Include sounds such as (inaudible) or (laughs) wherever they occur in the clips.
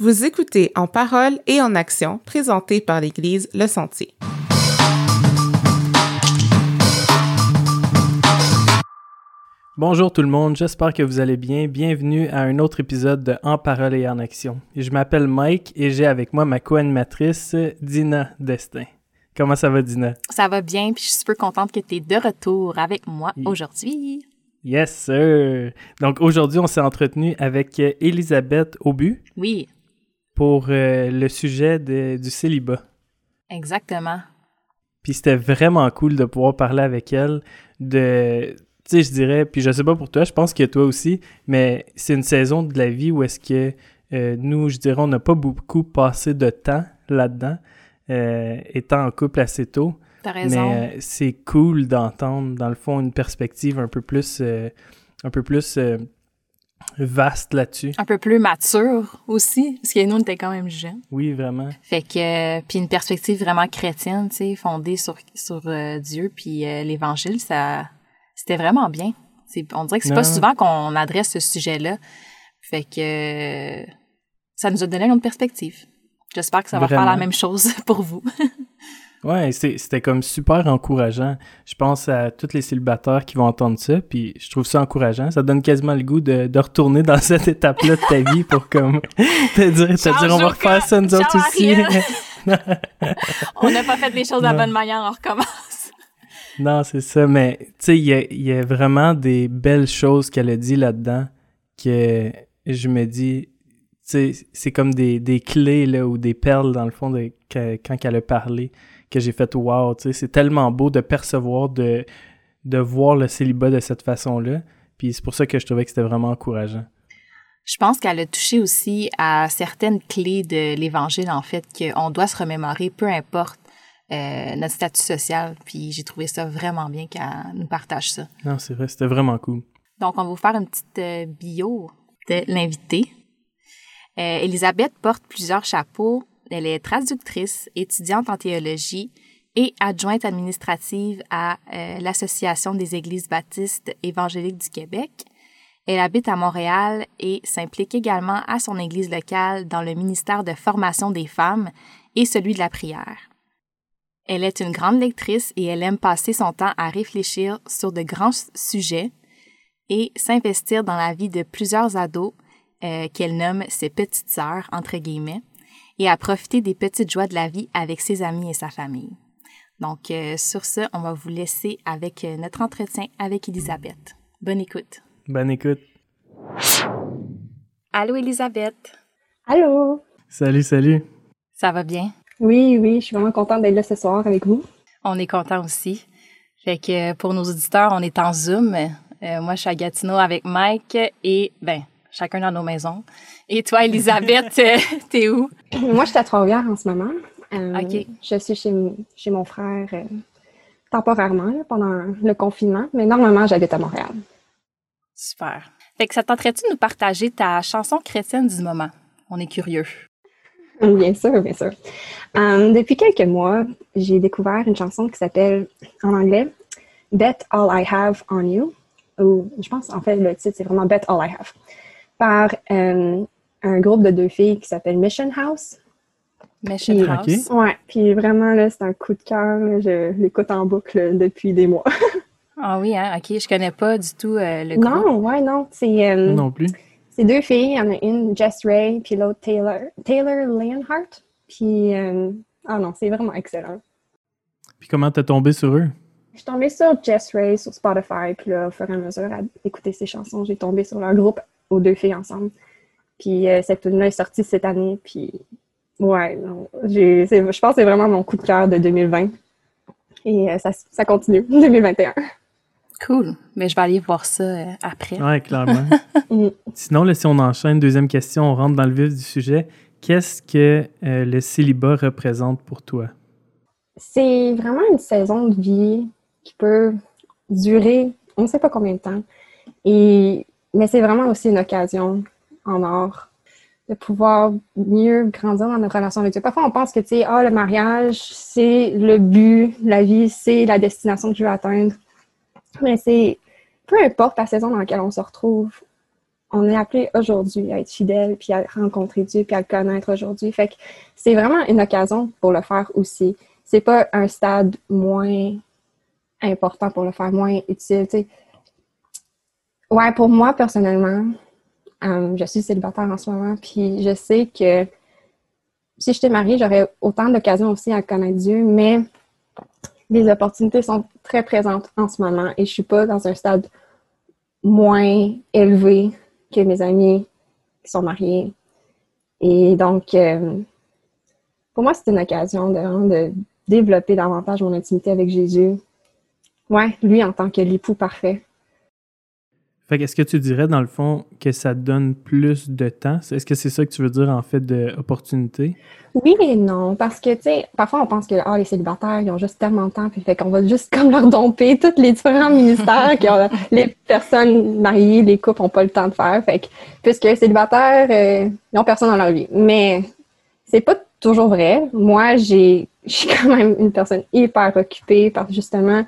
Vous écoutez En parole et en action, présenté par l'Église Le Sentier. Bonjour tout le monde, j'espère que vous allez bien. Bienvenue à un autre épisode de En parole et en action. Je m'appelle Mike et j'ai avec moi ma co-animatrice Dina Destin. Comment ça va Dina? Ça va bien, puis je suis super contente que tu es de retour avec moi aujourd'hui. Yes, sir! Donc aujourd'hui, on s'est entretenu avec Elisabeth Aubu. Oui. Pour euh, le sujet du célibat. Exactement. Puis c'était vraiment cool de pouvoir parler avec elle de tu sais, je dirais, puis je sais pas pour toi, je pense que toi aussi, mais c'est une saison de la vie où est-ce que euh, nous, je dirais, on n'a pas beaucoup passé de temps là-dedans, euh, étant en couple assez tôt. T'as raison. Mais c'est cool d'entendre, dans le fond, une perspective un peu plus, un peu plus vaste là-dessus. Un peu plus mature aussi, parce que nous, on était quand même jeunes. Oui, vraiment. Fait que, puis une perspective vraiment chrétienne, tu sais, fondée sur, sur Dieu, puis l'Évangile, ça c'était vraiment bien. On dirait que c'est pas souvent qu'on adresse ce sujet-là. Fait que ça nous a donné une autre perspective. J'espère que ça va faire la même chose (laughs) pour vous. Ouais, c'était comme super encourageant. Je pense à tous les célibataires qui vont entendre ça, puis je trouve ça encourageant. Ça donne quasiment le goût de, retourner dans (laughs) cette étape-là de ta vie pour comme te dire, te dire on va refaire ça nous autres aussi. (laughs) on n'a pas fait les choses de la bonne manière, on recommence. Non, c'est ça, mais tu sais, il y a, vraiment des belles choses qu'elle a dit là-dedans que je me dis, tu sais, c'est comme des, clés là, ou des perles dans le fond de, quand elle a parlé que j'ai fait wow, tu sais, c'est tellement beau de percevoir, de, de voir le célibat de cette façon-là. Puis c'est pour ça que je trouvais que c'était vraiment encourageant. Je pense qu'elle a touché aussi à certaines clés de l'Évangile, en fait, qu'on doit se remémorer, peu importe euh, notre statut social. Puis j'ai trouvé ça vraiment bien qu'elle nous partage ça. Non, c'est vrai, c'était vraiment cool. Donc, on va vous faire une petite euh, bio de l'invité. Euh, Elisabeth porte plusieurs chapeaux. Elle est traductrice, étudiante en théologie et adjointe administrative à l'Association des Églises baptistes évangéliques du Québec. Elle habite à Montréal et s'implique également à son église locale dans le ministère de formation des femmes et celui de la prière. Elle est une grande lectrice et elle aime passer son temps à réfléchir sur de grands sujets et s'investir dans la vie de plusieurs ados euh, qu'elle nomme ses petites sœurs, entre guillemets, et à profiter des petites joies de la vie avec ses amis et sa famille. Donc, euh, sur ce, on va vous laisser avec euh, notre entretien avec Elisabeth. Bonne écoute. Bonne écoute. Allô, Elisabeth. Allô? Salut, salut. Ça va bien? Oui, oui, je suis vraiment contente d'être là ce soir avec vous. On est content aussi. Fait que pour nos auditeurs, on est en Zoom. Euh, moi, je suis à Gatineau avec Mike et, ben, chacun dans nos maisons. Et toi, Elisabeth, (laughs) euh, t'es où? Moi, je suis à Trois-Rivières en ce moment. Euh, OK. Je suis chez, chez mon frère temporairement pendant le confinement, mais normalement, j'habite à Montréal. Super. Fait que ça tenterait-tu de nous partager ta chanson chrétienne du moment? On est curieux. Bien sûr, bien sûr. Euh, depuis quelques mois, j'ai découvert une chanson qui s'appelle, en anglais, Bet All I Have on You. Ou, je pense, en fait, le titre, c'est vraiment Bet All I Have. Par euh, un groupe de deux filles qui s'appelle Mission House. Mission House. Ouais, puis vraiment, là, c'est un coup de cœur. Je l'écoute en boucle depuis des mois. (laughs) ah oui, hein? OK. Je connais pas du tout euh, le groupe. Non, ouais, non. C'est. non plus. C'est deux filles. Il y en a une, Jess Ray, puis l'autre, Taylor, Taylor Leonhardt. Puis, euh, ah non, c'est vraiment excellent. Puis comment t'es tombée sur eux? Je suis tombée sur Jess Ray sur Spotify, puis là, au fur et à mesure à écouter ses chansons, j'ai tombé sur leur groupe aux deux filles ensemble. Puis euh, cette tune-là est sortie cette année, puis ouais, je pense que c'est vraiment mon coup de cœur de 2020. Et euh, ça, ça continue, (laughs) 2021. Cool. Mais je vais aller voir ça euh, après. Oui, clairement. (laughs) (laughs) Sinon, là, si on enchaîne, deuxième question, on rentre dans le vif du sujet. Qu'est-ce que euh, le célibat représente pour toi? C'est vraiment une saison de vie qui peut durer on ne sait pas combien de temps. Et, mais c'est vraiment aussi une occasion en or de pouvoir mieux grandir dans notre relation avec Dieu. Parfois, on pense que, tu sais, ah, le mariage, c'est le but, la vie, c'est la destination que tu veux atteindre. Mais c'est peu importe la saison dans laquelle on se retrouve, on est appelé aujourd'hui à être fidèle, puis à rencontrer Dieu, puis à le connaître aujourd'hui. Fait que c'est vraiment une occasion pour le faire aussi. C'est pas un stade moins important pour le faire, moins utile. Ouais, pour moi, personnellement, euh, je suis célibataire en ce moment, puis je sais que si j'étais mariée, j'aurais autant d'occasions aussi à connaître Dieu, mais les opportunités sont très présentes en ce moment et je suis pas dans un stade moins élevé que mes amis qui sont mariés. Et donc, euh, pour moi, c'est une occasion de, de développer davantage mon intimité avec Jésus. Ouais, lui en tant que l'époux parfait. Fait qu'est-ce que tu dirais, dans le fond, que ça donne plus de temps? Est-ce que c'est ça que tu veux dire, en fait, d'opportunité? Oui et non, parce que, tu sais, parfois, on pense que ah, les célibataires, ils ont juste tellement de temps, puis fait qu'on va juste comme leur domper (laughs) tous les différents ministères que les personnes mariées, les couples n'ont pas le temps de faire. Fait que, puisque les célibataires, euh, ils n'ont personne dans leur vie. Mais c'est pas toujours vrai. Moi, j'ai, je suis quand même une personne hyper occupée parce justement,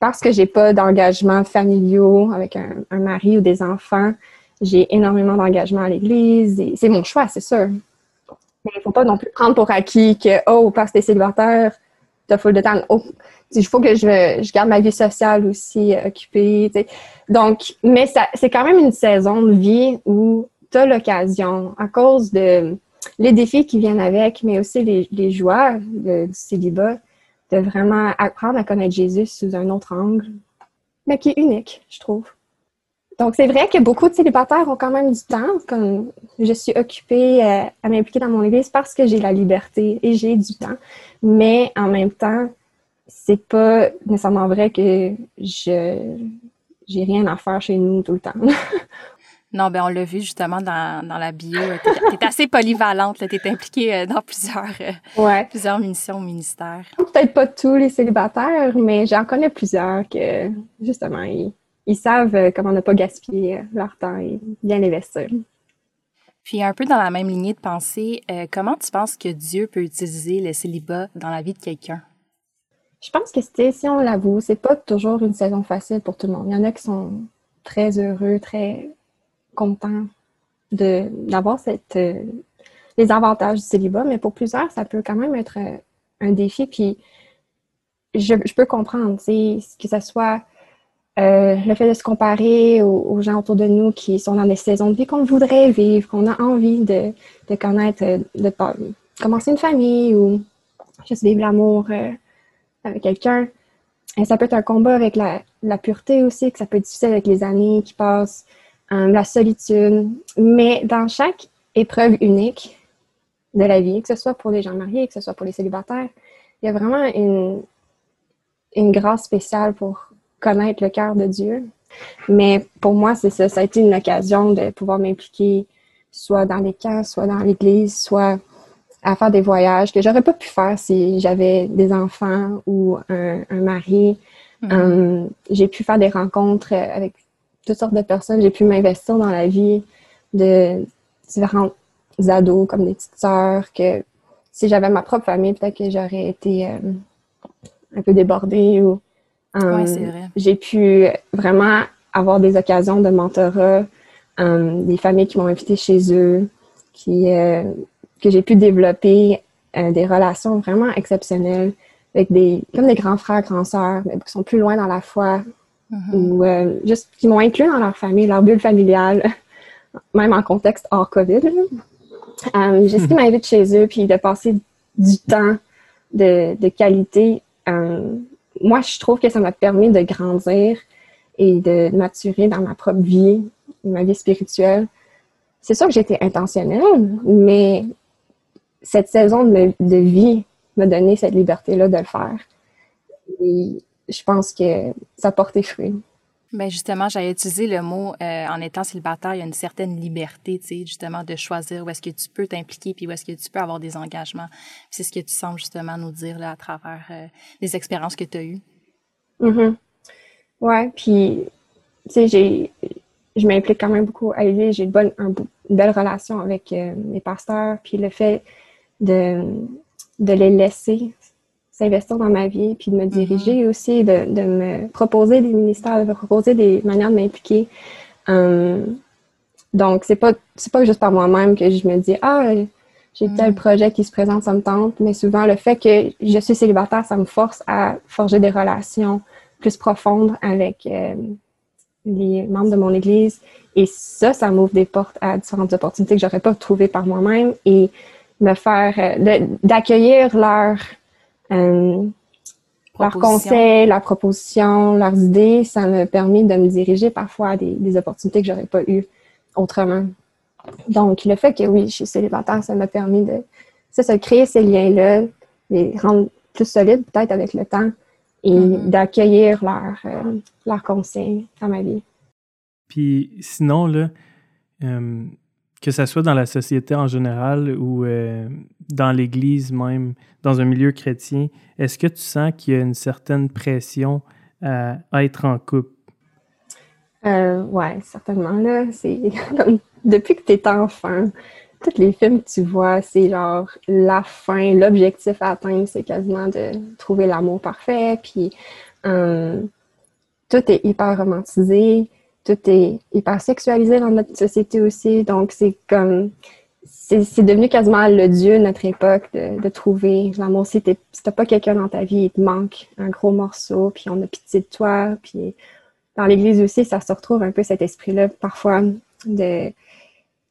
parce que j'ai pas d'engagement familiaux avec un, mari ou des enfants, j'ai énormément d'engagement à l'église c'est mon choix, c'est sûr. Mais il faut pas non plus prendre pour acquis que, oh, parce que t'es célibataire, t'as full de temps. Oh, il faut que je, garde ma vie sociale aussi euh, occupée. Donc, mais c'est quand même une saison de vie où tu as l'occasion, à cause de les défis qui viennent avec, mais aussi les, les joies du célibat, de vraiment apprendre à connaître Jésus sous un autre angle, mais qui est unique, je trouve. Donc, c'est vrai que beaucoup de célibataires ont quand même du temps. Comme je suis occupée euh, à m'impliquer dans mon église parce que j'ai la liberté et j'ai du temps. Mais en même temps, c'est pas nécessairement vrai que je j'ai rien à faire chez nous tout le temps. (laughs) Non, ben on l'a vu justement dans, dans la bio. Tu es, assez polyvalente, tu es impliquée euh, dans plusieurs, euh, plusieurs missions au ministère. Peut-être pas tous les célibataires, mais j'en connais plusieurs que justement, ils, savent euh, comment ne pas gaspiller leur temps et bien l'investir. Puis un peu dans la même lignée de pensée, comment tu penses que Dieu peut utiliser le célibat dans la vie de quelqu'un? Je pense que si on l'avoue, c'est pas toujours une saison facile pour tout le monde. Il y en a qui sont très heureux, très content d'avoir cette euh, les avantages du célibat, mais pour plusieurs, ça peut quand même être euh, un défi. Puis je, peux comprendre, que ce soit euh, le fait de se comparer aux, gens autour de nous qui sont dans des saisons de vie qu'on voudrait vivre, qu'on a envie de, connaître, de, commencer une famille ou juste vivre l'amour avec quelqu'un. Et ça peut être un combat avec la, la, pureté aussi, que ça peut être difficile avec les années qui passent. Euh, la solitude. Mais dans chaque épreuve unique de la vie, que ce soit pour les gens mariés, que ce soit pour les célibataires, il y a vraiment une, une grâce spéciale pour connaître le cœur de Dieu. Mais pour moi, c'est ça. Ça a été une occasion de pouvoir m'impliquer soit dans les camps, soit dans l'église, soit à faire des voyages que j'aurais pas pu faire si j'avais des enfants ou un, mari. Mm-hmm. Euh, j'ai pu faire des rencontres avec toutes sortes de personnes. J'ai pu m'investir dans la vie de différents ados, comme des petites sœurs, que si j'avais ma propre famille, peut-être que j'aurais été euh, un peu débordée. Ou, euh, c'est vrai. J'ai pu vraiment avoir des occasions de mentorat, euh, des familles qui m'ont invité chez eux, qui, que j'ai pu développer des relations vraiment exceptionnelles avec des, comme des grands frères, grands sœurs, mais qui sont plus loin dans la foi, Mm-hmm. ou euh, juste qui m'ont inclus dans leur famille, leur bulle familiale, (laughs) même en contexte hors COVID. Euh, juste qu'ils m'invitent chez eux, puis de passer du temps de, de qualité. Euh, moi, je trouve que ça m'a permis de grandir et de maturer dans ma propre vie, ma vie spirituelle. C'est sûr que j'étais intentionnelle, mais cette saison de, de vie m'a donné cette liberté-là de le faire. Et je pense que ça portait fruit. Ben justement, j'allais utiliser le mot euh, en étant célibataire, il y a une certaine liberté, tu sais, justement, de choisir où est-ce que tu peux t'impliquer puis où est-ce que tu peux avoir des engagements. C'est ce que tu sembles justement nous dire là à travers euh, les expériences que tu as eues. Mm Ouais, puis tu sais, j'ai je m'implique quand même beaucoup à l'église, j'ai une bonne une belle relation avec euh, mes pasteurs, puis le fait de de les laisser s'investir dans ma vie, puis de me diriger mm-hmm. aussi, de, de, me proposer des ministères, de me proposer des manières de m'impliquer. Euh, Donc, c'est pas, c'est pas juste par moi-même que je me dis, ah, j'ai tel Mm. projet qui se présente, ça me tente, mais souvent le fait que je suis célibataire, ça me force à forger des relations plus profondes avec euh, les membres de mon église. Et ça, ça m'ouvre des portes à différentes opportunités que j'aurais pas trouvées par moi-même et me faire, euh, de- d'accueillir leur, leurs Proposition. conseils, leurs propositions, leurs idées, ça me permet de me diriger parfois à des, des opportunités que j'aurais pas eues autrement. Donc, le fait que oui, je suis célibataire, ça m'a permis de, ça, se créer ces liens-là, les rendre plus solides peut-être avec le temps et Mhm. d'accueillir leurs euh, leurs conseils dans ma vie. Puis sinon, là, euh, que ça soit dans la société en général ou euh, dans l'Église même, dans un milieu chrétien, est-ce que tu sens qu'il y a une certaine pression à, être en couple? Euh, ouais, certainement. Là, (laughs) depuis que tu es enfant, tous les films que tu vois, c'est genre la fin, l'objectif à atteindre, c'est quasiment de trouver l'amour parfait. Puis euh, tout est hyper romantisé, tout est hyper sexualisé dans notre société aussi. Donc c'est comme c'est devenu quasiment le dieu de notre époque de, de trouver l'amour. Si t'as pas quelqu'un dans ta vie, il te manque un gros morceau, puis on a pitié de toi, puis dans l'Église aussi, ça se retrouve un peu cet esprit-là, parfois, de,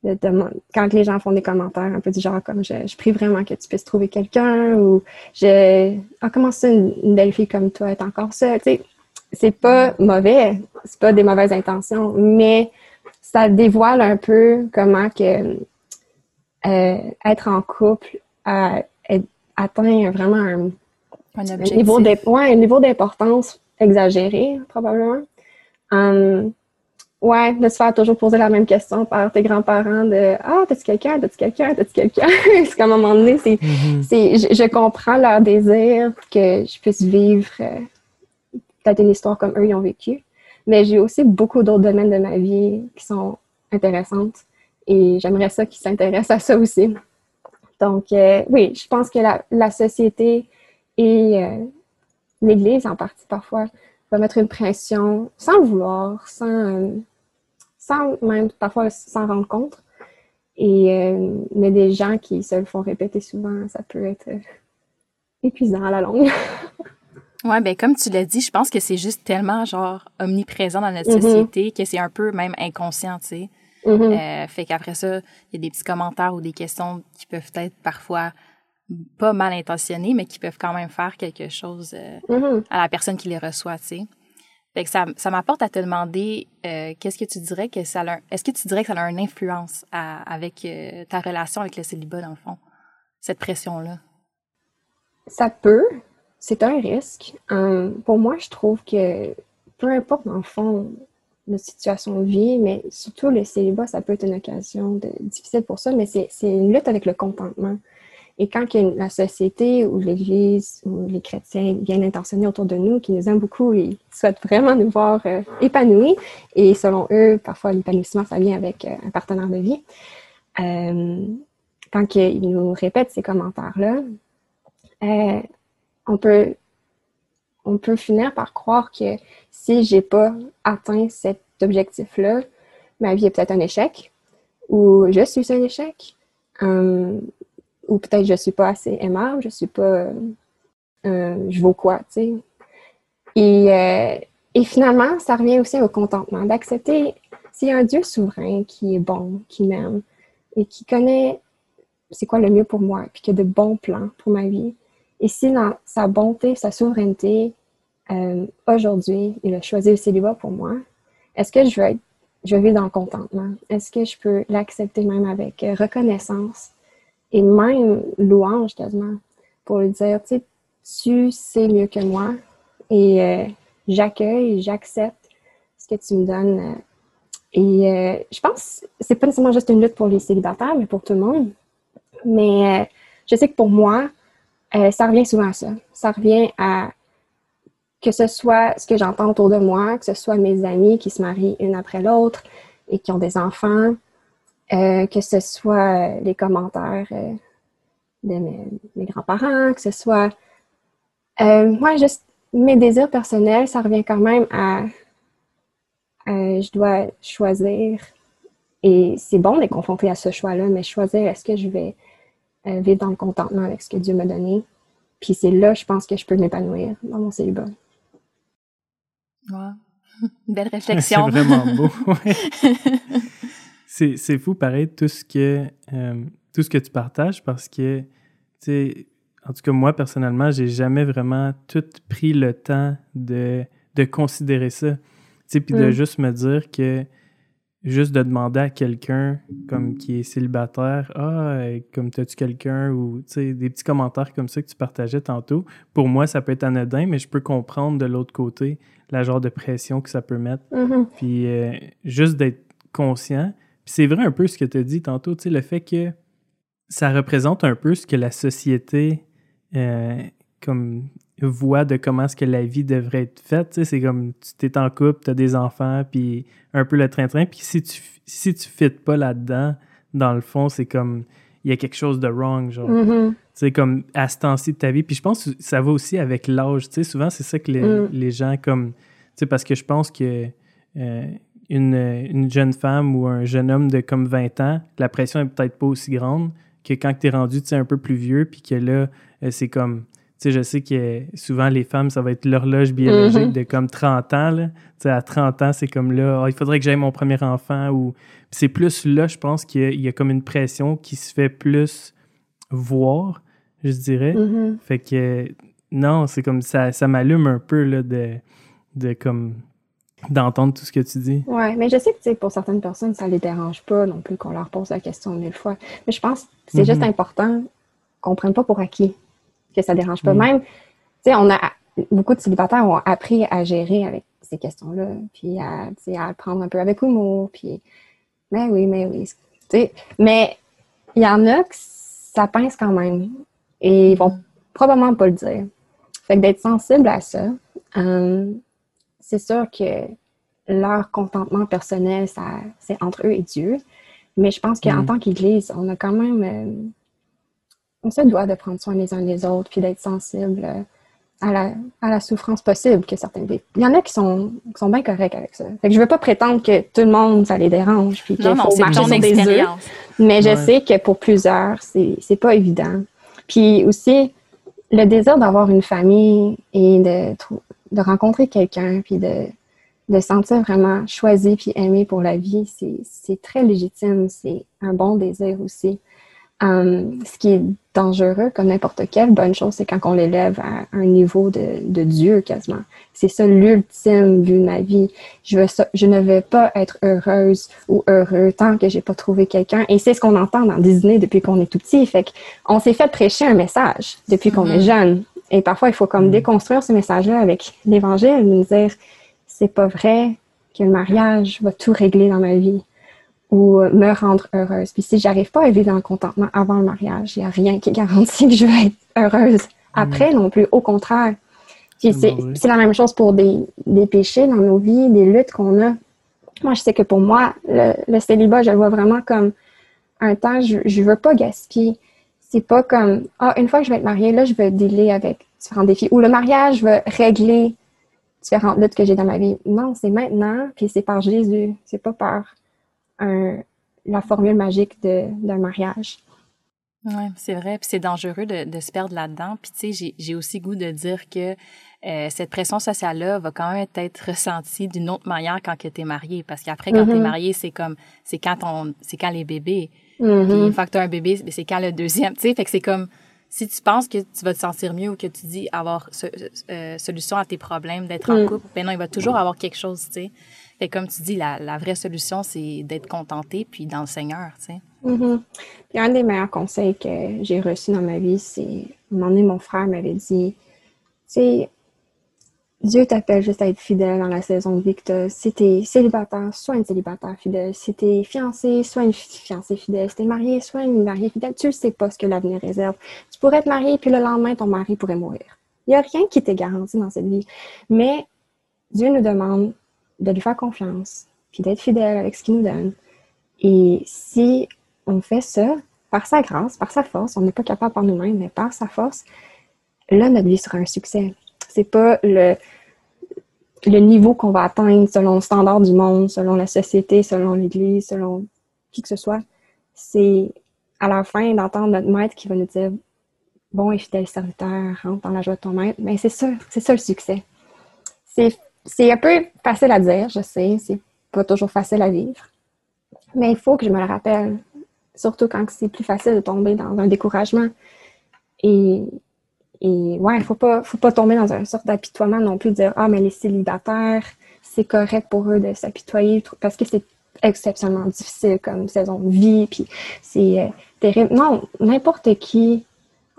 de, de- quand les gens font des commentaires un peu du genre comme je, je prie vraiment que tu puisses trouver quelqu'un ou je ah, comment ça, une, une belle fille comme toi est encore seule. Tu sais, c'est pas mauvais, c'est pas des mauvaises intentions, mais ça dévoile un peu comment que euh, être en couple atteint vraiment un, Un niveau d'im- ouais, un niveau d'importance exagéré, probablement. Hum, ouais, de se faire toujours poser la même question par tes grands-parents de Ah, t'as-tu quelqu'un, t'as-tu quelqu'un, t'as-tu quelqu'un? (laughs) c'est qu'à un moment donné, c'est, c'est, je, je comprends leur désir que je puisse vivre euh, peut-être une histoire comme eux ils ont vécu. Mais j'ai aussi beaucoup d'autres domaines de ma vie qui sont intéressantes et j'aimerais ça qu'ils s'intéressent à ça aussi. Donc, euh, oui, je pense que la, la société et euh, l'Église en partie parfois va mettre une pression sans vouloir, sans, euh, sans même parfois s'en rendre compte. Et mais des gens qui se le font répéter souvent, ça peut être épuisant à la longue. (laughs) Ouais, ben comme tu l'as dit, je pense que c'est juste tellement genre omniprésent dans notre Mhm. société que c'est un peu même inconscient, tu sais. Mhm. Euh, fait qu'après ça, il y a des petits commentaires ou des questions qui peuvent être parfois pas mal intentionnés, mais qui peuvent quand même faire quelque chose euh, Mhm. à la personne qui les reçoit, tu sais. Fait que ça, ça m'apporte à te demander, euh, qu'est-ce que tu dirais que ça a, est-ce que tu dirais que ça a une influence à- avec ta relation avec le célibat, dans le fond? Cette pression-là? Ça peut, c'est un risque. Euh, pour moi, je trouve que peu importe dans le fond notre situation de vie, mais surtout le célibat, ça peut être une occasion difficile pour ça, mais c'est une lutte avec le contentement. Et quand la société ou l'Église ou les chrétiens bien intentionnés autour de nous, qui nous aiment beaucoup et souhaitent vraiment nous voir euh, épanouis, et selon eux, parfois l'épanouissement, ça vient avec euh, un partenaire de vie, euh, quand ils nous répètent ces commentaires-là, on peut on peut finir par croire que si j'ai pas atteint cet objectif-là, ma vie est peut-être un échec, ou je suis un échec, euh, ou peut-être je suis pas assez aimable, je suis pas, euh, je vaux quoi, tu sais. Et, euh, et finalement, ça revient aussi au contentement, d'accepter s'il y a un Dieu souverain qui est bon, qui m'aime et qui connaît c'est quoi le mieux pour moi, puis qui a de bons plans pour ma vie. Et si dans sa bonté, sa souveraineté, euh, aujourd'hui, il a choisi le célibat pour moi, est-ce que je veux être, je vais vivre dans le contentement? Est-ce que je peux l'accepter même avec euh, reconnaissance et même louange quasiment pour lui dire, tu sais, tu sais mieux que moi et euh, j'accueille, j'accepte ce que tu me donnes. euh. et euh, je pense c'est pas nécessairement juste une lutte pour les célibataires, mais pour tout le monde. Mais je sais que pour moi, euh, ça revient souvent à ça. Ça revient à que ce soit ce que j'entends autour de moi, que ce soit mes amis qui se marient une après l'autre et qui ont des enfants, euh, que ce soit euh, les commentaires de mes, mes grands-parents, que ce soit moi juste mes désirs personnels, ça revient quand même à je dois choisir Et c'est bon d'être confronté à ce choix-là, mais choisir est-ce que je vais euh, vivre dans le contentement avec ce que Dieu m'a donné. Puis c'est là, je pense que je peux m'épanouir dans mon célibat. Wow. (laughs) Belle (laughs) réflexion. c'est vraiment beau. (laughs) c'est fou, pareil, tout ce que, euh, tout ce que tu partages parce que, tu sais, en tout cas, moi, personnellement, j'ai jamais vraiment tout pris le temps de, de considérer ça. Tu sais, puis de mm. juste me dire que juste de demander à quelqu'un comme qui est célibataire ah euh, comme t'as-tu quelqu'un ou tu sais des petits commentaires comme ça que tu partageais tantôt. Pour moi ça peut être anodin mais je peux comprendre de l'autre côté la genre de pression que ça peut mettre. Mm-hmm. puis euh, juste d'être conscient. Puis c'est vrai un peu ce que tu as dit tantôt tu sais le fait que ça représente un peu ce que la société euh, comme voix de comment est-ce que la vie devrait être faite. Tu sais, c'est comme tu t'es en couple, tu as des enfants, puis un peu le train-train. Puis si tu si tu fites pas là-dedans, dans le fond, c'est comme il y a quelque chose de wrong, genre. Mm-hmm. Tu sais, comme à ce temps-ci de ta vie. Puis je pense que ça va aussi avec l'âge. Tu sais, souvent, c'est ça que les, mm. les, gens, comme. Tu sais, parce que je pense que. Euh, une, une, jeune femme ou un jeune homme de comme 20 ans, la pression est peut-être pas aussi grande que quand tu es rendu un peu plus vieux, puis que là, euh, c'est comme sais, je sais que souvent, les femmes, ça va être l'horloge biologique mm-hmm. de comme 30 ans. Là. sais, à 30 ans, c'est comme là, ah, il faudrait que j'aie mon premier enfant. ou C'est plus là, je pense qu'il y, a comme une pression qui se fait plus voir, je dirais. Mm-hmm. Fait que non, c'est comme ça, ça m'allume un peu là, de, de comme d'entendre tout ce que tu dis. Oui, mais je sais que pour certaines personnes, ça les dérange pas non plus qu'on leur pose la question mille fois. Mais je pense que c'est juste mm-hmm. important qu'on ne prenne pas pour acquis que ça dérange pas. Mm. Même, tu sais, on a beaucoup de célibataires ont appris à gérer avec ces questions-là, puis à, à prendre un peu avec humour, puis mais oui, mais oui. sais, mais il y en a que ça pince quand même et ils vont probablement pas le dire. Fait que d'être sensible à ça, euh, c'est sûr que leur contentement personnel, ça, c'est entre eux et Dieu. Mais je pense qu'en mm. tant qu'Église, on a quand même euh, on se doit de prendre soin les uns des autres, puis d'être sensible euh, à la, à la, souffrance possible que certains vivent. Il y en a qui sont, qui sont bien corrects avec ça. Fait que je veux pas prétendre que tout le monde, ça les dérange, puis qu'il faut marcher sur des œufs. Mais je sais que pour plusieurs, c'est pas évident. Puis aussi, le désir d'avoir une famille et de, de rencontrer quelqu'un, puis de, de sentir vraiment choisi puis aimé pour la vie, c'est très légitime. C'est un bon désir aussi. Um, ce qui est dangereux, comme n'importe quelle bonne chose, c'est quand on l'élève à un niveau de, de Dieu quasiment. C'est ça l'ultime but de ma vie. Je, veux ça, je ne vais pas être heureuse ou heureux tant que j'ai pas trouvé quelqu'un. Et c'est ce qu'on entend dans Disney depuis qu'on est tout petit. Fait qu'on s'est fait prêcher un message depuis qu'on est mm-hmm. jeune. Et parfois, il faut comme mm. déconstruire ce message-là avec l'Évangile, nous dire c'est pas vrai que le mariage va tout régler dans ma vie ou euh, me rendre heureuse. Puis si j'arrive pas à vivre dans le contentement avant le mariage, il n'y a rien qui garantit que je vais être heureuse après non plus. Au contraire. Puis c'est la même chose pour des, des péchés dans nos vies, des luttes qu'on a. Moi, je sais que pour moi, le, célibat, je le vois vraiment comme un temps, je, je veux pas gaspiller. C'est pas comme, ah, une fois que je vais être mariée, là, je vais dealer avec différents défis. Ou le mariage va régler différentes luttes que j'ai dans ma vie. Non, c'est maintenant, puis c'est par Jésus. C'est pas par la formule magique d'un mariage. Oui, c'est vrai. Puis c'est dangereux de, de, se perdre là-dedans. Puis tu sais, j'ai aussi goût de dire que euh, cette pression sociale-là va quand même être ressentie d'une autre manière quand tu es marié. Parce qu'après, quand tu es mm-hmm. marié, c'est comme, c'est quand c'est quand les bébés. Mm-hmm. Puis une fois que tu as un bébé, c'est quand le deuxième. Tu sais, fait que c'est comme, si tu penses que tu vas te sentir mieux ou que tu dis avoir euh, solution à tes problèmes, d'être en mm. couple, ben non, il va toujours avoir quelque chose, tu sais. Fait comme tu dis, la, vraie solution, c'est d'être contenté puis dans le Seigneur, tu sais. Mm-hmm. un des meilleurs conseils que j'ai reçus dans ma vie, c'est, un moment donné, mon frère m'avait dit, tu sais, Dieu t'appelle juste à être fidèle dans la saison de vie que t'as. Si t'es célibataire, sois un célibataire fidèle. Si t'es fiancé, sois une fiancée fidèle. Si t'es marié, sois une mariée fidèle. Tu ne sais pas ce que l'avenir réserve. Tu pourrais être marié, puis le lendemain, ton mari pourrait mourir. Il n'y a rien qui t'est garanti dans cette vie. Mais Dieu nous demande de lui faire confiance, puis d'être fidèle avec ce qu'il nous donne. Et si on fait ça, par sa grâce, par sa force, on n'est pas capable par nous-mêmes, mais par sa force, là, notre vie sera un succès. C'est pas le, niveau qu'on va atteindre selon le standard du monde, selon la société, selon l'Église, selon qui que ce soit, c'est à la fin d'entendre notre maître qui va nous dire Bon et fidèle serviteur, rentre dans la joie de ton maître. Mais c'est ça, c'est ça le succès. C'est un peu facile à dire, je sais, c'est pas toujours facile à vivre. Mais il faut que je me le rappelle, surtout quand c'est plus facile de tomber dans un découragement. Et, ouais, il faut pas, faut pas tomber dans une sorte d'apitoiement non plus, de dire Ah, mais les célibataires, c'est correct pour eux de s'apitoyer parce que c'est exceptionnellement difficile comme saison de vie, puis c'est euh, terrible. Non, n'importe qui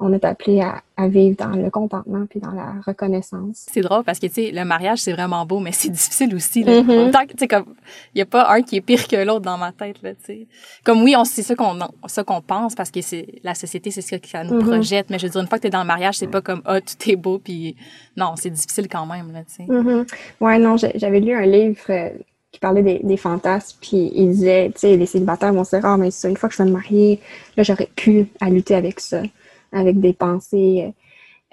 on est appelé à, vivre dans le contentement puis dans la reconnaissance. C'est drôle parce que, tu sais, le mariage, c'est vraiment beau, mais c'est (laughs) difficile aussi. Là. Mm tu sais, comme, il n'y a pas un qui est pire que l'autre dans ma tête, là, tu sais. Comme oui, c'est ça qu'on ça qu'on pense parce que c'est la société, c'est ce que ça nous mm-hmm. projette. Mais je veux dire, une fois que tu es dans le mariage, c'est pas comme, ah, tout est beau, puis non, c'est difficile quand même, là, tu sais. Mm Ouais, non, j'avais lu un livre euh, qui parlait des, des, fantasmes, puis il disait, tu sais, les célibataires vont se dire, ah, mais ça, une fois que je vais me marier, là, j'aurais pu à lutter avec ça avec des pensées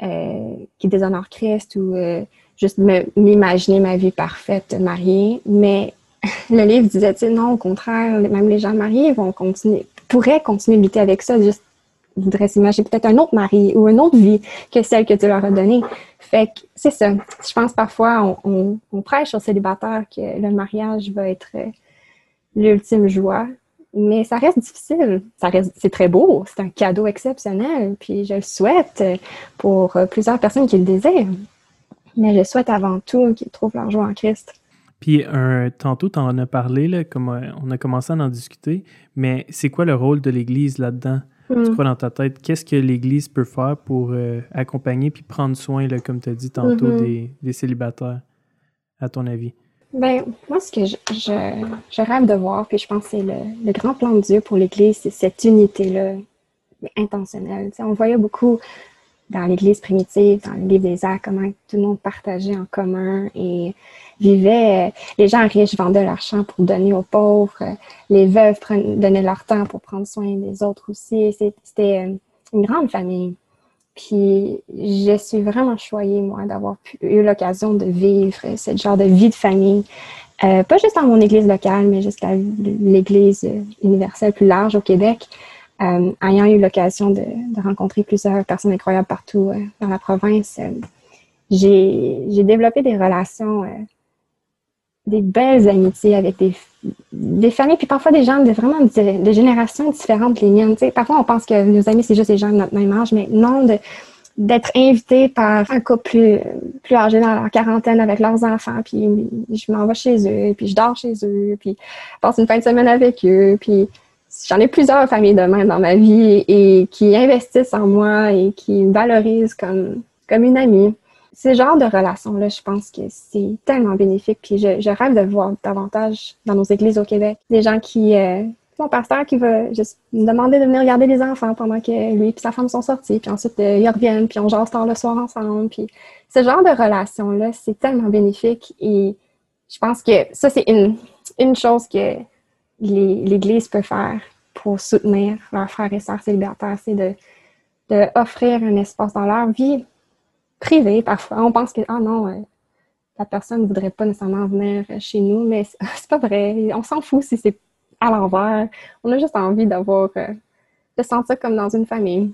euh, qui déshonorent Christ ou euh, juste m'imaginer ma vie parfaite mariée. Mais (laughs) le livre disait, non, au contraire, même les gens mariés vont continuer, pourraient continuer de lutter avec ça, juste voudraient s'imaginer peut-être un autre mari ou une autre vie que celle que tu leur as donnée. Fait que c'est ça. Je pense parfois on, on, prêche aux célibataires que le mariage va être euh, l'ultime joie, mais ça reste difficile. Ça reste, c'est très beau. C'est un cadeau exceptionnel. Puis je le souhaite pour euh, plusieurs personnes qui le désirent. Mais je souhaite avant tout qu'ils trouvent leur joie en Christ. Puis un, tantôt, tu en as parlé, là, comme euh, on a commencé à en discuter, mais c'est quoi le rôle de l'Église là-dedans? Tu hmm. crois dans ta tête, qu'est-ce que l'Église peut faire pour euh, accompagner puis prendre soin, là, comme tu as dit tantôt, mm-hmm. des, des célibataires, à ton avis? Ben, moi, ce que je, rêve de voir, puis je pense que c'est le, grand plan de Dieu pour l'Église, c'est cette unité-là intentionnelle. on voyait beaucoup dans l'Église primitive, dans le livre des Actes, comment tout le monde partageait en commun et vivait. Les gens riches vendaient leur champ pour donner aux pauvres. Les veuves donnaient leur temps pour prendre soin des autres aussi. C'était une grande famille. Puis je suis vraiment choyée, moi, d'avoir eu l'occasion de vivre ce genre de vie de famille. Euh, pas juste dans mon église locale, mais jusqu'à l'église universelle plus large au Québec. Euh, ayant eu l'occasion de, de, rencontrer plusieurs personnes incroyables partout euh, dans la province, euh, j'ai développé des relations, euh, des belles amitiés avec des, des familles, puis parfois des gens de vraiment de, générations différentes les miennes. parfois, on pense que nos amis, c'est juste des gens de notre même âge, mais non, d'être invité par un couple plus, âgé dans leur quarantaine avec leurs enfants, puis je m'en vais chez eux, puis je dors chez eux, puis je passe une fin de semaine avec eux, puis j'en ai plusieurs familles de même dans ma vie et qui investissent en moi et qui me valorisent comme une amie ce genre de relation-là, je pense que c'est tellement bénéfique. Puis je, rêve de voir davantage dans nos églises au Québec des gens qui, euh, mon pasteur qui va juste me demander de venir regarder les enfants pendant que lui et sa femme sont sortis, puis ensuite euh, ils reviennent, puis on jase tard le soir ensemble. Puis ce genre de relation-là, c'est tellement bénéfique et je pense que ça, c'est une, une chose que l'Église peut faire pour soutenir leurs frères et sœurs célibataires, c'est de, de un espace dans leur vie privé parfois. On pense que, ah non, euh, la personne ne voudrait pas nécessairement venir chez nous, mais (laughs) c'est pas vrai. On s'en fout si c'est à l'envers. On a juste envie d'avoir, euh, de sentir comme dans une famille.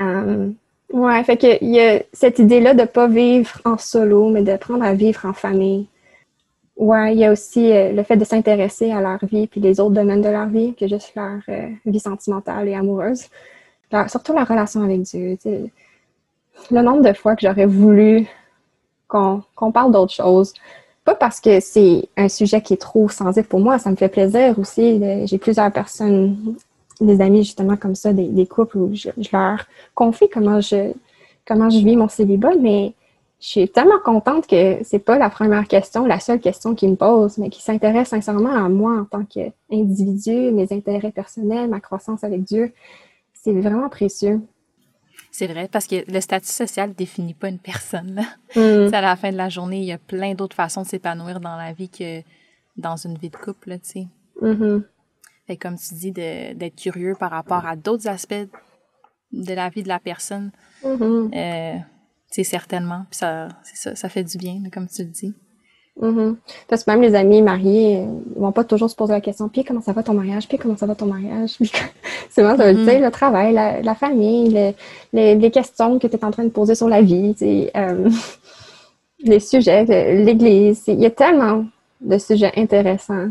Euh, ouais, fait que il y a cette idée-là de pas vivre en solo, mais d'apprendre à vivre en famille. Ouais, il y a aussi le fait de s'intéresser à leur vie puis les autres domaines de leur vie que juste leur vie sentimentale et amoureuse. surtout leur relation avec Dieu le nombre de fois que j'aurais voulu qu'on parle d'autre chose. Pas parce que c'est un sujet qui est trop sensible pour moi, ça me fait plaisir aussi. J'ai plusieurs personnes, des amis justement comme ça, des, couples où je, leur confie comment je, comment je vis mon célibat, mais je suis tellement contente que c'est pas la première question, la seule question qu'ils me posent, mais qui s'intéresse sincèrement à moi en tant qu'individu, mes intérêts personnels, ma croissance avec Dieu. C'est vraiment précieux. C'est vrai, parce que le statut social ne définit pas une personne. (laughs) Mm. À la fin de la journée, il y a plein d'autres façons de s'épanouir dans la vie que dans une vie de couple, tu sais. Mm-hmm. Et comme tu dis, d'être curieux par rapport à d'autres aspects de la vie de la personne. Mm-hmm. Euh, c'est certainement. Puis ça, ça, ça fait du bien, comme tu le dis. Mhm. Parce que même les amis mariés, ils vont pas toujours se poser la question, puis comment ça va ton mariage, puis comment ça va ton mariage? (laughs) c'est vraiment, tu sais, le travail, la, famille, les, questions que tu es en train de poser sur la vie, euh, (laughs) les sujets, l'église. Il y a tellement de sujets intéressants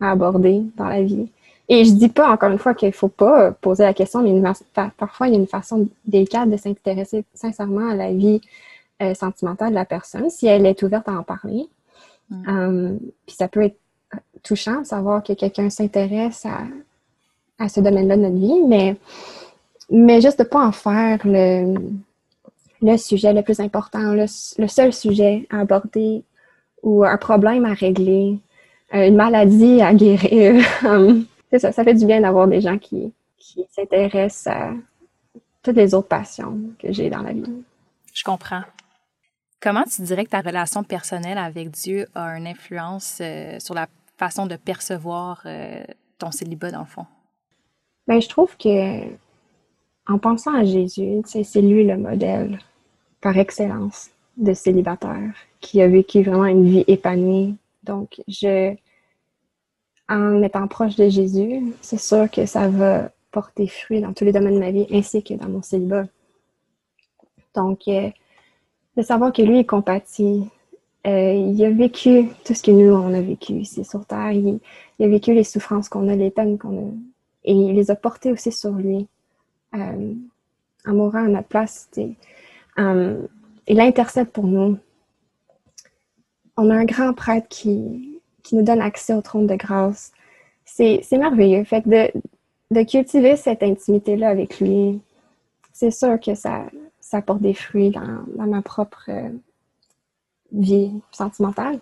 à aborder dans la vie. Et je dis pas, encore une fois, qu'il faut pas poser la question, mais parfois, il y a une façon délicate de s'intéresser sincèrement à la vie euh, sentimentale de la personne, si elle est ouverte à en parler. Mm. Euh, puis ça peut être touchant de savoir que quelqu'un s'intéresse à, à, ce domaine-là de notre vie, mais, mais juste de pas en faire le, le sujet le plus important, le, seul sujet à aborder ou un problème à régler, euh, une maladie à guérir. (laughs) c'est ça, ça fait du bien d'avoir des gens qui, qui s'intéressent à toutes les autres passions que j'ai dans la vie. Je comprends. Comment tu dirais que ta relation personnelle avec Dieu a une influence euh, sur la façon de percevoir euh, ton célibat dans le fond? Bien, je trouve que en pensant à Jésus, c'est lui le modèle par excellence de célibataire qui a vécu vraiment une vie épanouie. Donc, en étant proche de Jésus, c'est sûr que ça va porter fruit dans tous les domaines de ma vie ainsi que dans mon célibat. Donc, euh, de savoir que lui est compatit. Euh, il a vécu tout ce que nous, on a vécu ici sur Terre. Il, a vécu les souffrances qu'on a, les peines qu'on a. Et il les a portées aussi sur lui. Euh, en mourant à notre place, euh, il intercède pour nous. On a un grand prêtre qui, qui nous donne accès au trône de grâce. C'est merveilleux. Fait de, de cultiver cette intimité-là avec lui, c'est sûr que ça, ça porte des fruits dans, ma propre euh, vie sentimentale.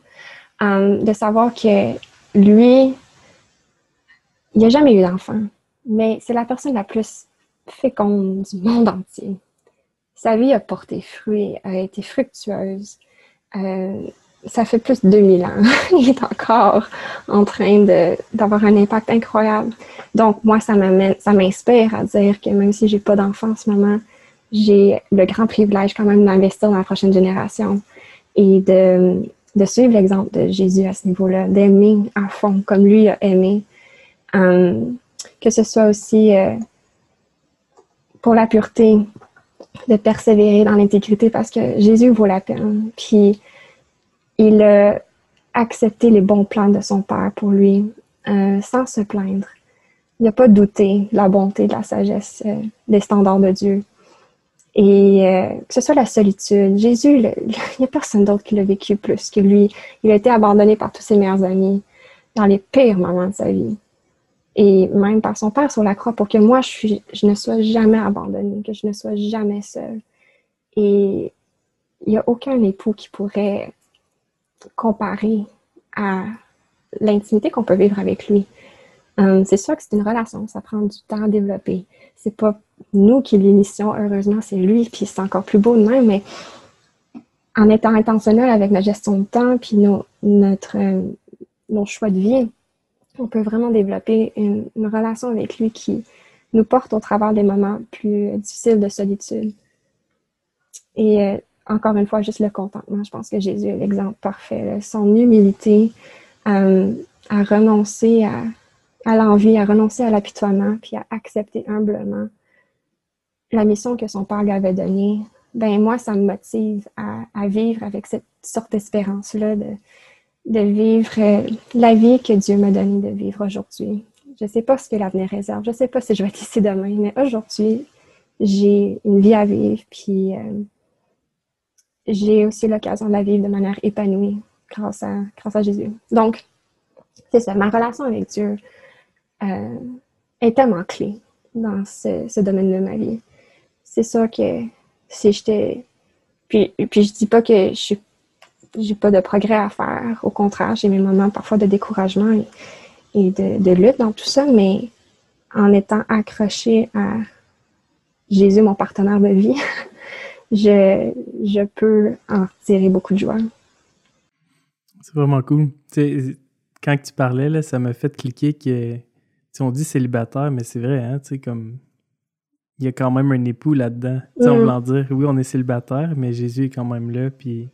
Euh, de savoir que lui, il n'a jamais eu d'enfant, mais c'est la personne la plus féconde du monde entier. Sa vie a porté fruit, a été fructueuse. Euh, ça fait plus de 2000 ans. (laughs) il est encore en train d'avoir un impact incroyable. Donc, moi, ça m'inspire à dire que même si j'ai pas d'enfant en ce moment, j'ai le grand privilège quand même d'investir dans la prochaine génération et de, suivre l'exemple de Jésus à ce niveau-là, d'aimer à fond comme lui a aimé. Euh, que ce soit aussi euh, pour la pureté, de persévérer dans l'intégrité parce que Jésus vaut la peine. Puis il a accepté les bons plans de son Père pour lui euh, sans se plaindre. Il n'a pas douté de la bonté, de la sagesse, des standards de Dieu. Et euh, que ce soit la solitude, Jésus, il n'y (laughs) a personne d'autre qui l'a vécu plus que lui. Il a été abandonné par tous ses meilleurs amis dans les pires moments de sa vie. Et même par son Père sur la croix pour que moi, je, je ne sois jamais abandonnée, que je ne sois jamais seule. Et il n'y a aucun époux qui pourrait comparer à l'intimité qu'on peut vivre avec lui. Euh, c'est sûr que c'est une relation, ça prend du temps à développer. C'est pas nous qui l'initions, heureusement, c'est lui, puis c'est encore plus beau de même, mais en étant intentionnel avec la gestion de temps, puis nos, notre, euh, choix de vie, on peut vraiment développer une, relation avec lui qui nous porte au travers des moments plus difficiles de solitude. Et euh, encore une fois, juste le contentement. Je pense que Jésus est l'exemple parfait. Son humilité à renoncer à, à l'envie, à renoncer à l'apitoiement, puis à accepter humblement la mission que son père lui avait donnée, ben moi, ça me motive à, vivre avec cette sorte d'espérance-là, de, vivre euh, la vie que Dieu m'a donnée de vivre aujourd'hui. Je ne sais pas ce que l'avenir réserve, je ne sais pas si je vais être ici demain, mais aujourd'hui, j'ai une vie à vivre, puis euh, j'ai aussi l'occasion de la vivre de manière épanouie grâce à Jésus. Donc, c'est ça, ma relation avec Dieu, euh, est tellement clé dans ce, domaine de ma vie. C'est sûr que si j'étais. Puis, puis je dis pas que je j'ai pas de progrès à faire. Au contraire, j'ai mes moments parfois de découragement et, de, lutte dans tout ça, mais en étant accroché à Jésus, mon partenaire de vie, (laughs) je, je peux en tirer beaucoup de joie. C'est vraiment cool. quand tu parlais, là, ça m'a fait cliquer que on dit célibataire, mais c'est vrai, hein, tu sais, comme. Il y a quand même un époux là-dedans. Mm. On voulant dire, oui, on est célibataire, mais Jésus est quand même là, puis.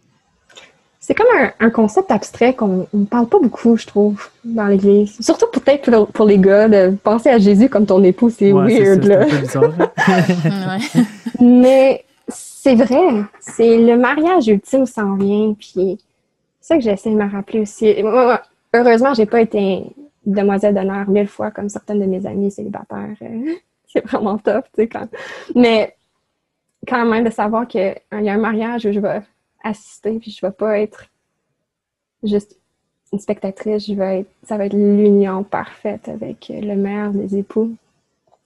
c'est comme un, concept abstrait qu'on ne parle pas beaucoup, je trouve, dans l'Église. Surtout peut-être pour, les gars, de penser à Jésus comme ton époux, c'est weird, là. Hein. (laughs) Mais c'est vrai, c'est le mariage ultime s'en vient, puis c'est ça que j'essaie de me rappeler aussi. Moi, heureusement, j'ai pas été demoiselle d'honneur mille fois comme certaines de mes amies célibataires. (laughs) c'est vraiment top, tu sais, quand... Mais quand même de savoir qu'il y a un mariage où je vais assister, puis je vais pas être juste une spectatrice, je vais être, ça va être l'union parfaite avec le maire des époux.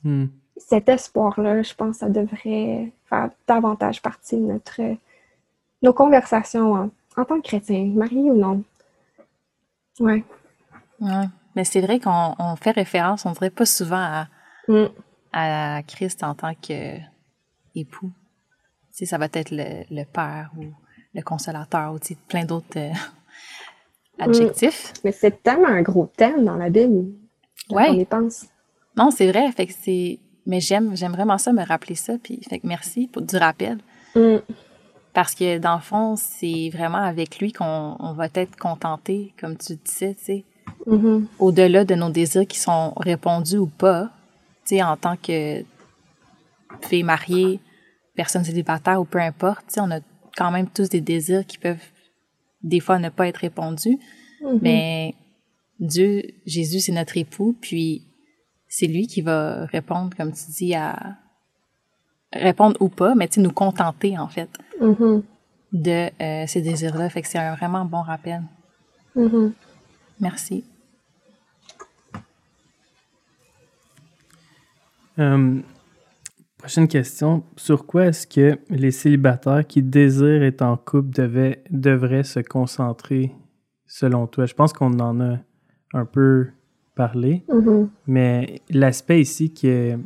Hmm. Cet espoir-là, je pense, ça devrait faire davantage partie de notre, nos conversations en, tant que chrétien, marié ou non. Ouais. Ouais. Mais c'est vrai qu'on fait référence, on dirait pas souvent à, hmm. à Christ en tant qu'époux. Tu sais, ça va être le, le père ou le consolateur, aussi plein d'autres euh, adjectifs. Mais c'est tellement un gros thème dans la Bible. Ouais. On y pense. Non, c'est vrai. Fait que c'est. Mais j'aime, j'aime vraiment ça, me rappeler ça. Puis, fait que merci pour du rappel. Mm. Parce que dans le fond, c'est vraiment avec lui qu'on va être contenté, comme tu disais, tu sais. Mm-hmm. Au-delà de nos désirs qui sont répondus ou pas, tu sais, en tant que fille mariée, personne célibataire ou peu importe, tu sais, on a quand même tous des désirs qui peuvent des fois ne pas être répondus. Mm-hmm. Mais Dieu, Jésus, c'est notre époux, puis c'est lui qui va répondre, comme tu dis, à répondre ou pas, mais tu nous contenter en fait mm-hmm. de euh, ces désirs-là. Fait que c'est un vraiment bon rappel. Merci. Euh, Prochaine question. Sur quoi est-ce que les célibataires qui désirent être en couple devaient, devraient se concentrer selon toi? Je pense qu'on en a un peu parlé, mm-hmm. mais l'aspect ici que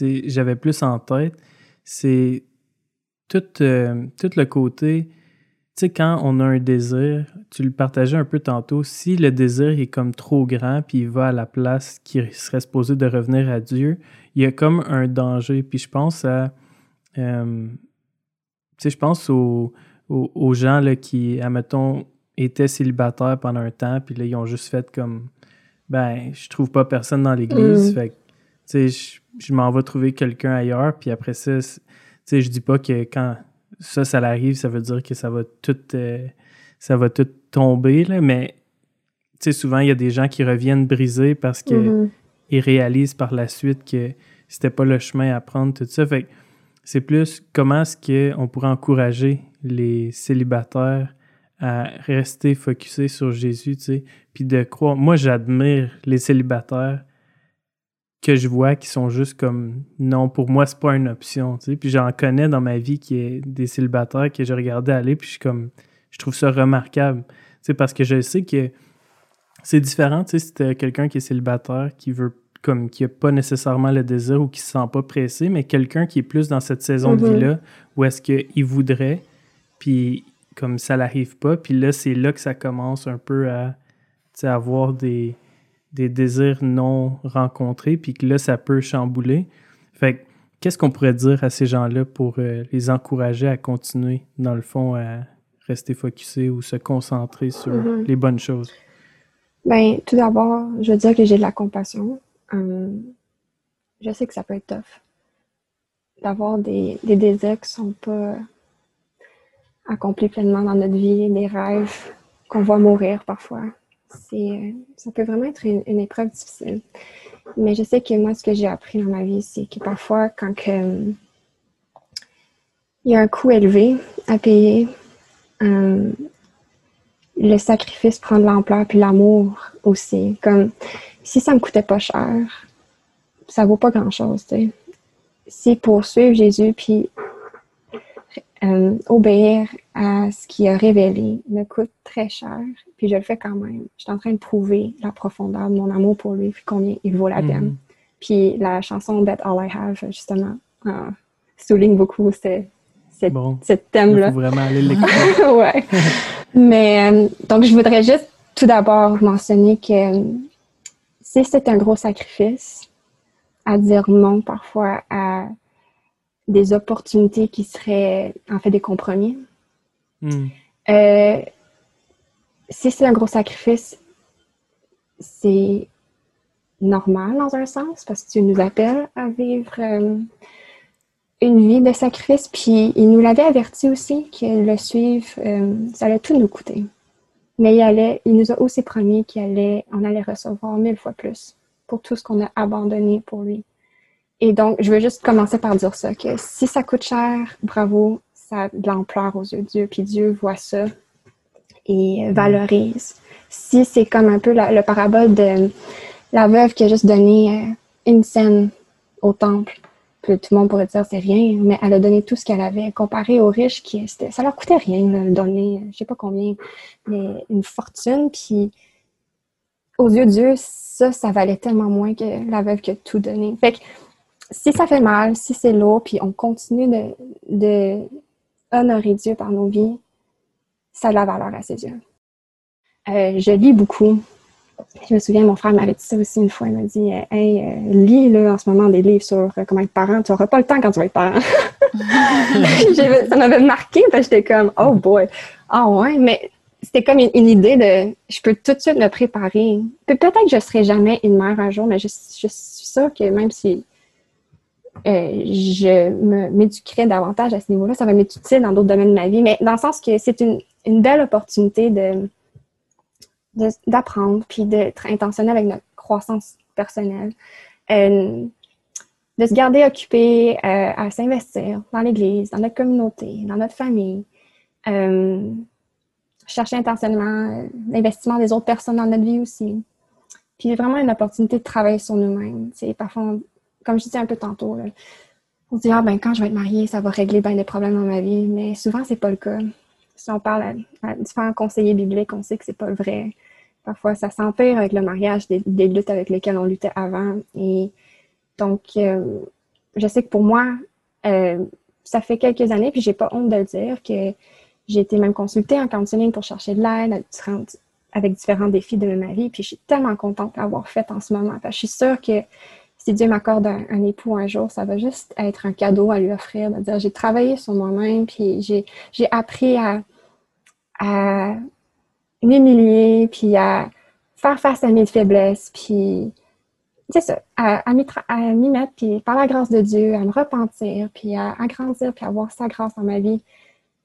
j'avais plus en tête, c'est tout, euh, tout le côté sais, quand on a un désir, tu le partageais un peu tantôt, si le désir est comme trop grand, puis il va à la place qui serait supposé de revenir à Dieu, il y a comme un danger. Puis je pense à, euh, tu sais, je pense aux, aux, gens là, qui, admettons, étaient célibataires pendant un temps, puis là, ils ont juste fait comme, ben, je trouve pas personne dans l'église, mm. fait tu sais, je, je m'en vais trouver quelqu'un ailleurs, puis après ça, tu sais, je dis pas que quand ça, ça l'arrive, ça veut dire que ça va tout, euh, ça va tout tomber, là, mais souvent, il y a des gens qui reviennent brisés parce qu'ils mm-hmm. réalisent par la suite que c'était pas le chemin à prendre, tout ça. Fait c'est plus comment est-ce qu'on pourrait encourager les célibataires à rester focusés sur Jésus, tu sais, puis de croire. Moi, j'admire les célibataires que je vois qui sont juste comme non, pour moi, c'est pas une option. Tu sais. Puis j'en connais dans ma vie qui est des célibataires que je regardais aller, puis je suis comme je trouve ça remarquable. Tu sais, parce que je sais que c'est différent, tu sais, si quelqu'un qui est célibataire, qui veut comme qui a pas nécessairement le désir ou qui se sent pas pressé, mais quelqu'un qui est plus dans cette saison de mm-hmm. vie-là, où est-ce qu'il voudrait, puis comme ça l'arrive pas, puis là, c'est là que ça commence un peu à avoir des des désirs non rencontrés, puis que là, ça peut chambouler. Fait qu'est-ce qu'on pourrait dire à ces gens-là pour euh, les encourager à continuer, dans le fond, à rester focusés ou se concentrer sur mm-hmm. les bonnes choses? Ben, tout d'abord, je veux dire que j'ai de la compassion. Hum, je sais que ça peut être tough d'avoir des, des désirs qui sont pas accomplis pleinement dans notre vie, des rêves qu'on voit mourir parfois c'est, ça peut vraiment être une, épreuve difficile. Mais je sais que moi, ce que j'ai appris dans ma vie, c'est que parfois, quand que, il y a un coût élevé à payer, euh, le sacrifice prend de l'ampleur, puis l'amour aussi. Comme si ça me coûtait pas cher, ça vaut pas grand-chose. Si pour suivre Jésus, puis euh, obéir à ce qu'il a révélé me coûte très cher, puis je le fais quand même. Je suis en train de prouver la profondeur de mon amour pour lui, puis combien il vaut la mm-hmm. peine. Puis la chanson That All I Have, justement, euh, souligne beaucoup ce, thème-là. vraiment aller (laughs) ouais. Mais euh, donc, je voudrais juste tout d'abord mentionner que si c'est un gros sacrifice à dire non parfois à des opportunités qui seraient en fait des compromis. Hmm. Euh, si c'est un gros sacrifice, c'est normal dans un sens parce que Dieu nous appelle à vivre euh, une vie de sacrifice. Puis il nous l'avait averti aussi que le suivre, euh, ça allait tout nous coûter. Mais il, allait, il nous a aussi promis qu'on allait, allait recevoir mille fois plus pour tout ce qu'on a abandonné pour lui. Et donc, je veux juste commencer par dire ça, que si ça coûte cher, bravo, ça a de l'ampleur aux yeux de Dieu, puis Dieu voit ça et valorise. Si c'est comme un peu le parabole de la veuve qui a juste donné euh, une scène au temple, puis tout le monde pourrait dire c'est rien, mais elle a donné tout ce qu'elle avait, comparé aux riches qui ça leur coûtait rien de donner, je sais pas combien, mais une fortune, puis aux yeux de Dieu, ça, ça valait tellement moins que la veuve qui a tout donné. Fait que si ça fait mal, si c'est lourd, puis on continue de, de honorer Dieu par nos vies, ça a de la valeur à ses yeux. Euh, je lis beaucoup. Je me souviens, mon frère m'avait dit ça aussi une fois. Il m'a dit Hey, euh, lis là, en ce moment des livres sur euh, comment être parent. Tu n'auras pas le temps quand tu vas être parent. (laughs) (laughs) ça m'avait marqué parce que j'étais comme Oh boy. Ah ouais, mais c'était comme une, idée de je peux tout de suite me préparer. Peut-être que je ne serai jamais une mère un jour, mais je, je suis sûre que même si euh, je m'éduquerais davantage à ce niveau-là. Ça va m'être utile dans d'autres domaines de ma vie, mais dans le sens que c'est une, belle opportunité de d'apprendre puis d'être intentionnel avec notre croissance personnelle. Euh, de se garder occupé euh, à s'investir dans l'Église, dans notre communauté, dans notre famille. Euh, chercher intentionnellement l'investissement des autres personnes dans notre vie aussi. Puis vraiment une opportunité de travailler sur nous-mêmes. Parfois, comme je disais un peu tantôt, on se dit, ah ben quand je vais être mariée, ça va régler bien des problèmes dans ma vie. Mais souvent, c'est pas le cas. Si on parle à, différents conseillers bibliques, on sait que c'est pas vrai. Parfois, ça s'empire avec le mariage des, luttes avec lesquelles on luttait avant. Et donc, euh, je sais que pour moi, euh, ça fait quelques années, puis j'ai pas honte de le dire, que j'ai été même consultée en counseling pour chercher de l'aide avec différents défis de ma vie. Puis je suis tellement contente d'avoir fait en ce moment. je suis sûre que si Dieu m'accorde un, époux un jour, ça va juste être un cadeau à lui offrir, de dire j'ai travaillé sur moi-même, puis j'ai appris à, à m'humilier, puis à faire face à mes faiblesses, puis c'est ça, à, à m'y mettre, puis par la grâce de Dieu, à me repentir, puis à, à grandir, puis à avoir sa grâce dans ma vie.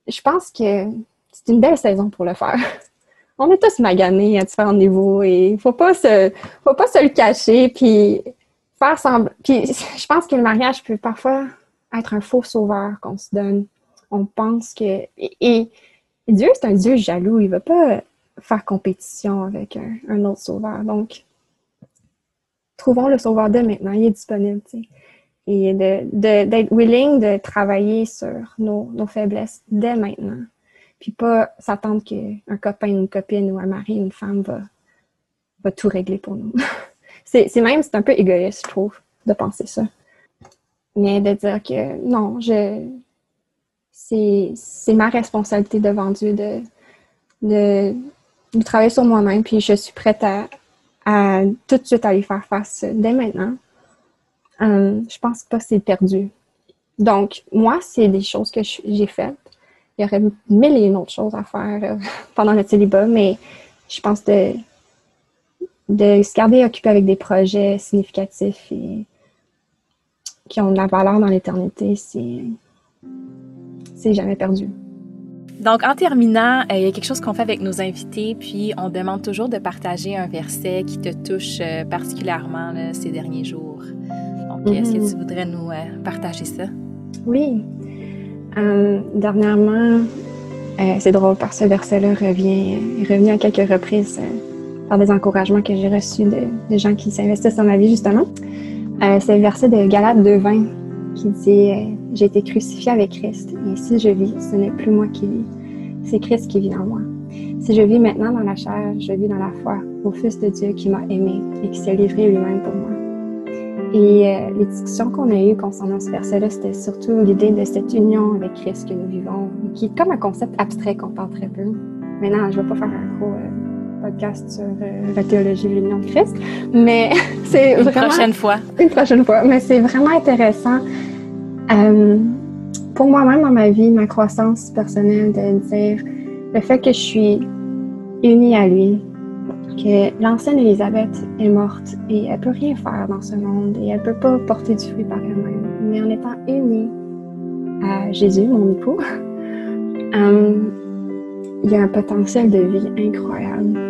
Je pense que c'est une belle saison pour le faire. (laughs) On est tous maganés à différents niveaux et faut pas se, faut pas se le cacher, puis faire. Puis je pense que le mariage peut parfois être un faux sauveur qu'on se donne. On pense que. Et, Dieu, c'est un Dieu jaloux. Il ne va pas faire compétition avec un, autre sauveur. Donc, trouvons le sauveur de maintenant. Il est disponible. sais. Et d'être willing de travailler sur nos, nos, faiblesses dès maintenant. Puis pas s'attendre qu'un copain, une copine ou un mari, une femme va, va tout régler pour nous. (laughs) C'est même, c'est un peu égoïste, je trouve, de penser ça. Mais de dire que non, je c'est ma responsabilité devant Dieu de, de, travailler sur moi-même, puis je suis prête à, à, tout de suite aller faire face dès maintenant. Euh, je pense pas que c'est perdu. Donc, moi, c'est des choses que j'ai faites. Il y aurait mille et une autres choses à faire euh, (laughs) pendant le célibat, mais je pense de de se garder occupé avec des projets significatifs et qui ont de la valeur dans l'éternité, c'est, jamais perdu. Donc, en terminant, euh, il y a quelque chose qu'on fait avec nos invités, puis on demande toujours de partager un verset qui te touche euh, particulièrement ces derniers jours. Donc, est-ce que mm-hmm. tu voudrais nous euh, partager ça? Oui. dernièrement, c'est drôle parce que ce verset-là revient, est revenu à quelques reprises par des encouragements que j'ai reçus de, gens qui s'investissent dans ma vie, justement. Euh, c'est le verset de Galates 2.20 qui dit euh, J'ai été crucifié avec Christ, et si je vis, ce n'est plus moi qui vis, c'est Christ qui vit en moi. Si je vis maintenant dans la chair, je vis dans la foi au Fils de Dieu qui m'a aimé et qui s'est livré lui-même pour moi. Et euh, les discussions qu'on a eues concernant ce verset-là, c'était surtout l'idée de cette union avec Christ que nous vivons, qui est comme un concept abstrait qu'on parle très peu. Maintenant, je ne vais pas faire un gros podcast sur euh, la théologie de l'union de Christ. Mais (laughs) c'est vraiment... Une prochaine fois. Une prochaine fois. Mais c'est vraiment intéressant euh, pour moi-même dans ma vie, ma croissance personnelle, de dire le fait que je suis unis à lui, que l'ancienne Élisabeth est morte et elle peut rien faire dans ce monde et elle peut pas porter du fruit par elle-même. Mais en étant unie à Jésus, mon époux, (laughs) euh, il y a un potentiel de vie incroyable.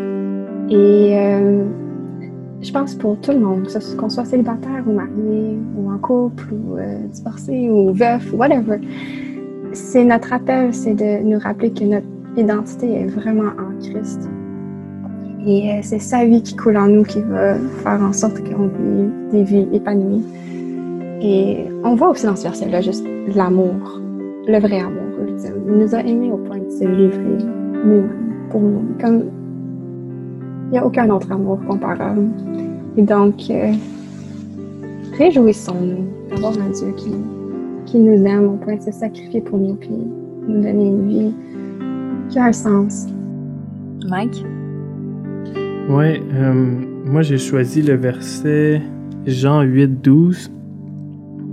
Et euh, je pense pour tout le monde, qu'on soit célibataire ou marié, ou en couple, ou euh, divorcé, ou veuf, ou whatever, c'est notre appel, c'est de nous rappeler que notre identité est vraiment en Christ. Et euh, c'est sa vie qui coule en nous qui va faire en sorte qu'on vit des vies épanouies. Et on voit aussi dans ce verset-là juste l'amour, le vrai amour. Il nous a aimés au point de se livrer nous pour nous. Il n'y a aucun autre amour comparable. Et donc, euh, réjouissons-nous d'avoir un Dieu qui, qui nous aime au point de se sacrifier pour nous, puis nous donner une vie qui a un sens. Mike? Oui, euh, moi j'ai choisi le verset Jean 8, 12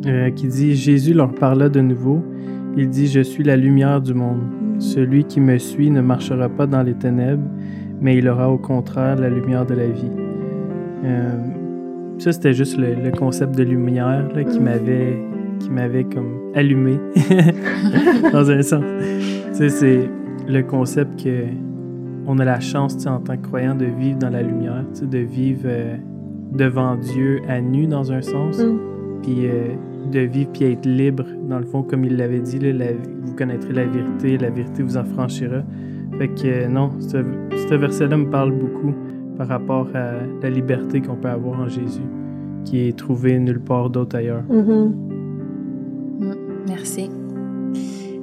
euh, qui dit Jésus leur parla de nouveau. Il dit Je suis la lumière du monde. Celui qui me suit ne marchera pas dans les ténèbres, mais il aura au contraire la lumière de la vie. Euh, ça, c'était juste le, concept de lumière là, qui m'avait qui m'avait comme allumé (laughs) dans un sens. c'est le concept que on a la chance en tant que croyant de vivre dans la lumière, de vivre euh, devant Dieu à nu dans un sens, mm. puis euh, de vivre puis être libre dans le fond comme il l'avait dit, là, vous connaîtrez la vérité, la vérité vous en franchira. Fait que euh, non, ce, ce verset-là me parle beaucoup par rapport à la liberté qu'on peut avoir en Jésus, qui est trouvée nulle part d'autre ailleurs. Mm-hmm. Mm, merci.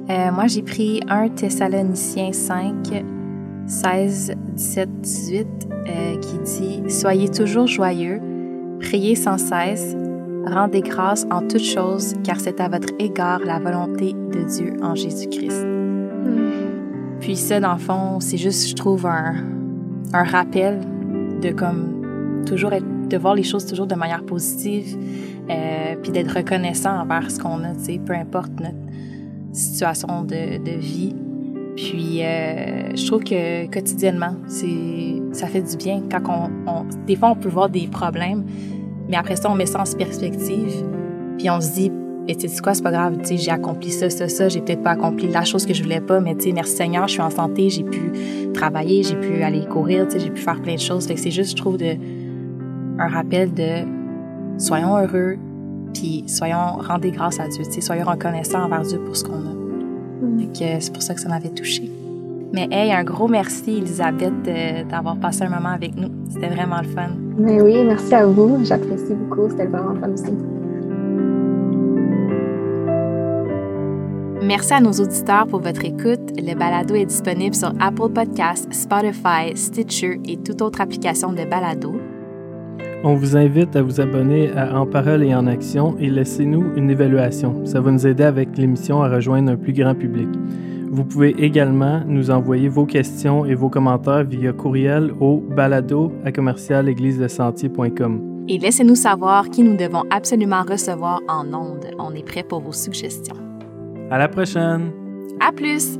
moi, j'ai pris 1 Thessaloniciens 5, 16, 17, 18, qui dit Soyez toujours joyeux, priez sans cesse, rendez grâce en toutes choses, car c'est à votre égard la volonté de Dieu en Jésus-Christ. Puis ça, dans le fond, c'est juste, je trouve, un, rappel de comme toujours être, de voir les choses toujours de manière positive, euh, puis d'être reconnaissant envers ce qu'on a, tu sais, peu importe notre situation de, de vie. Puis, euh, je trouve que quotidiennement, c'est, ça fait du bien quand on, Des fois, on peut voir des problèmes, mais après ça, on met ça en perspective, puis on se dit, et tu sais quoi, c'est pas grave, tu sais, j'ai accompli ça, ça, ça, j'ai peut-être pas accompli la chose que je voulais pas, mais tu sais, merci Seigneur, je suis en santé, j'ai pu travailler, j'ai pu aller courir, tu sais, j'ai pu faire plein de choses. Fait que c'est juste, je trouve, de, un rappel de soyons heureux, puis soyons, rendez grâce à Dieu, tu sais, soyons reconnaissants envers Dieu pour ce qu'on a. Mm. c'est pour ça que ça m'avait touchée. Mais hey, un gros merci, Elisabeth, d'avoir passé un moment avec nous. C'était vraiment le fun. Mais oui, merci à vous. J'apprécie beaucoup. C'était vraiment fun aussi. Merci à nos auditeurs pour votre écoute. Le balado est disponible sur Apple Podcasts, Spotify, Stitcher et toute autre application de balado. On vous invite à vous abonner à En Parole et en Action et laissez-nous une évaluation. Ça va nous aider avec l'émission à rejoindre un plus grand public. Vous pouvez également nous envoyer vos questions et vos commentaires via courriel au balado à commercial Et laissez-nous savoir qui nous devons absolument recevoir en ondes. On est prêt pour vos suggestions. À la prochaine! À plus!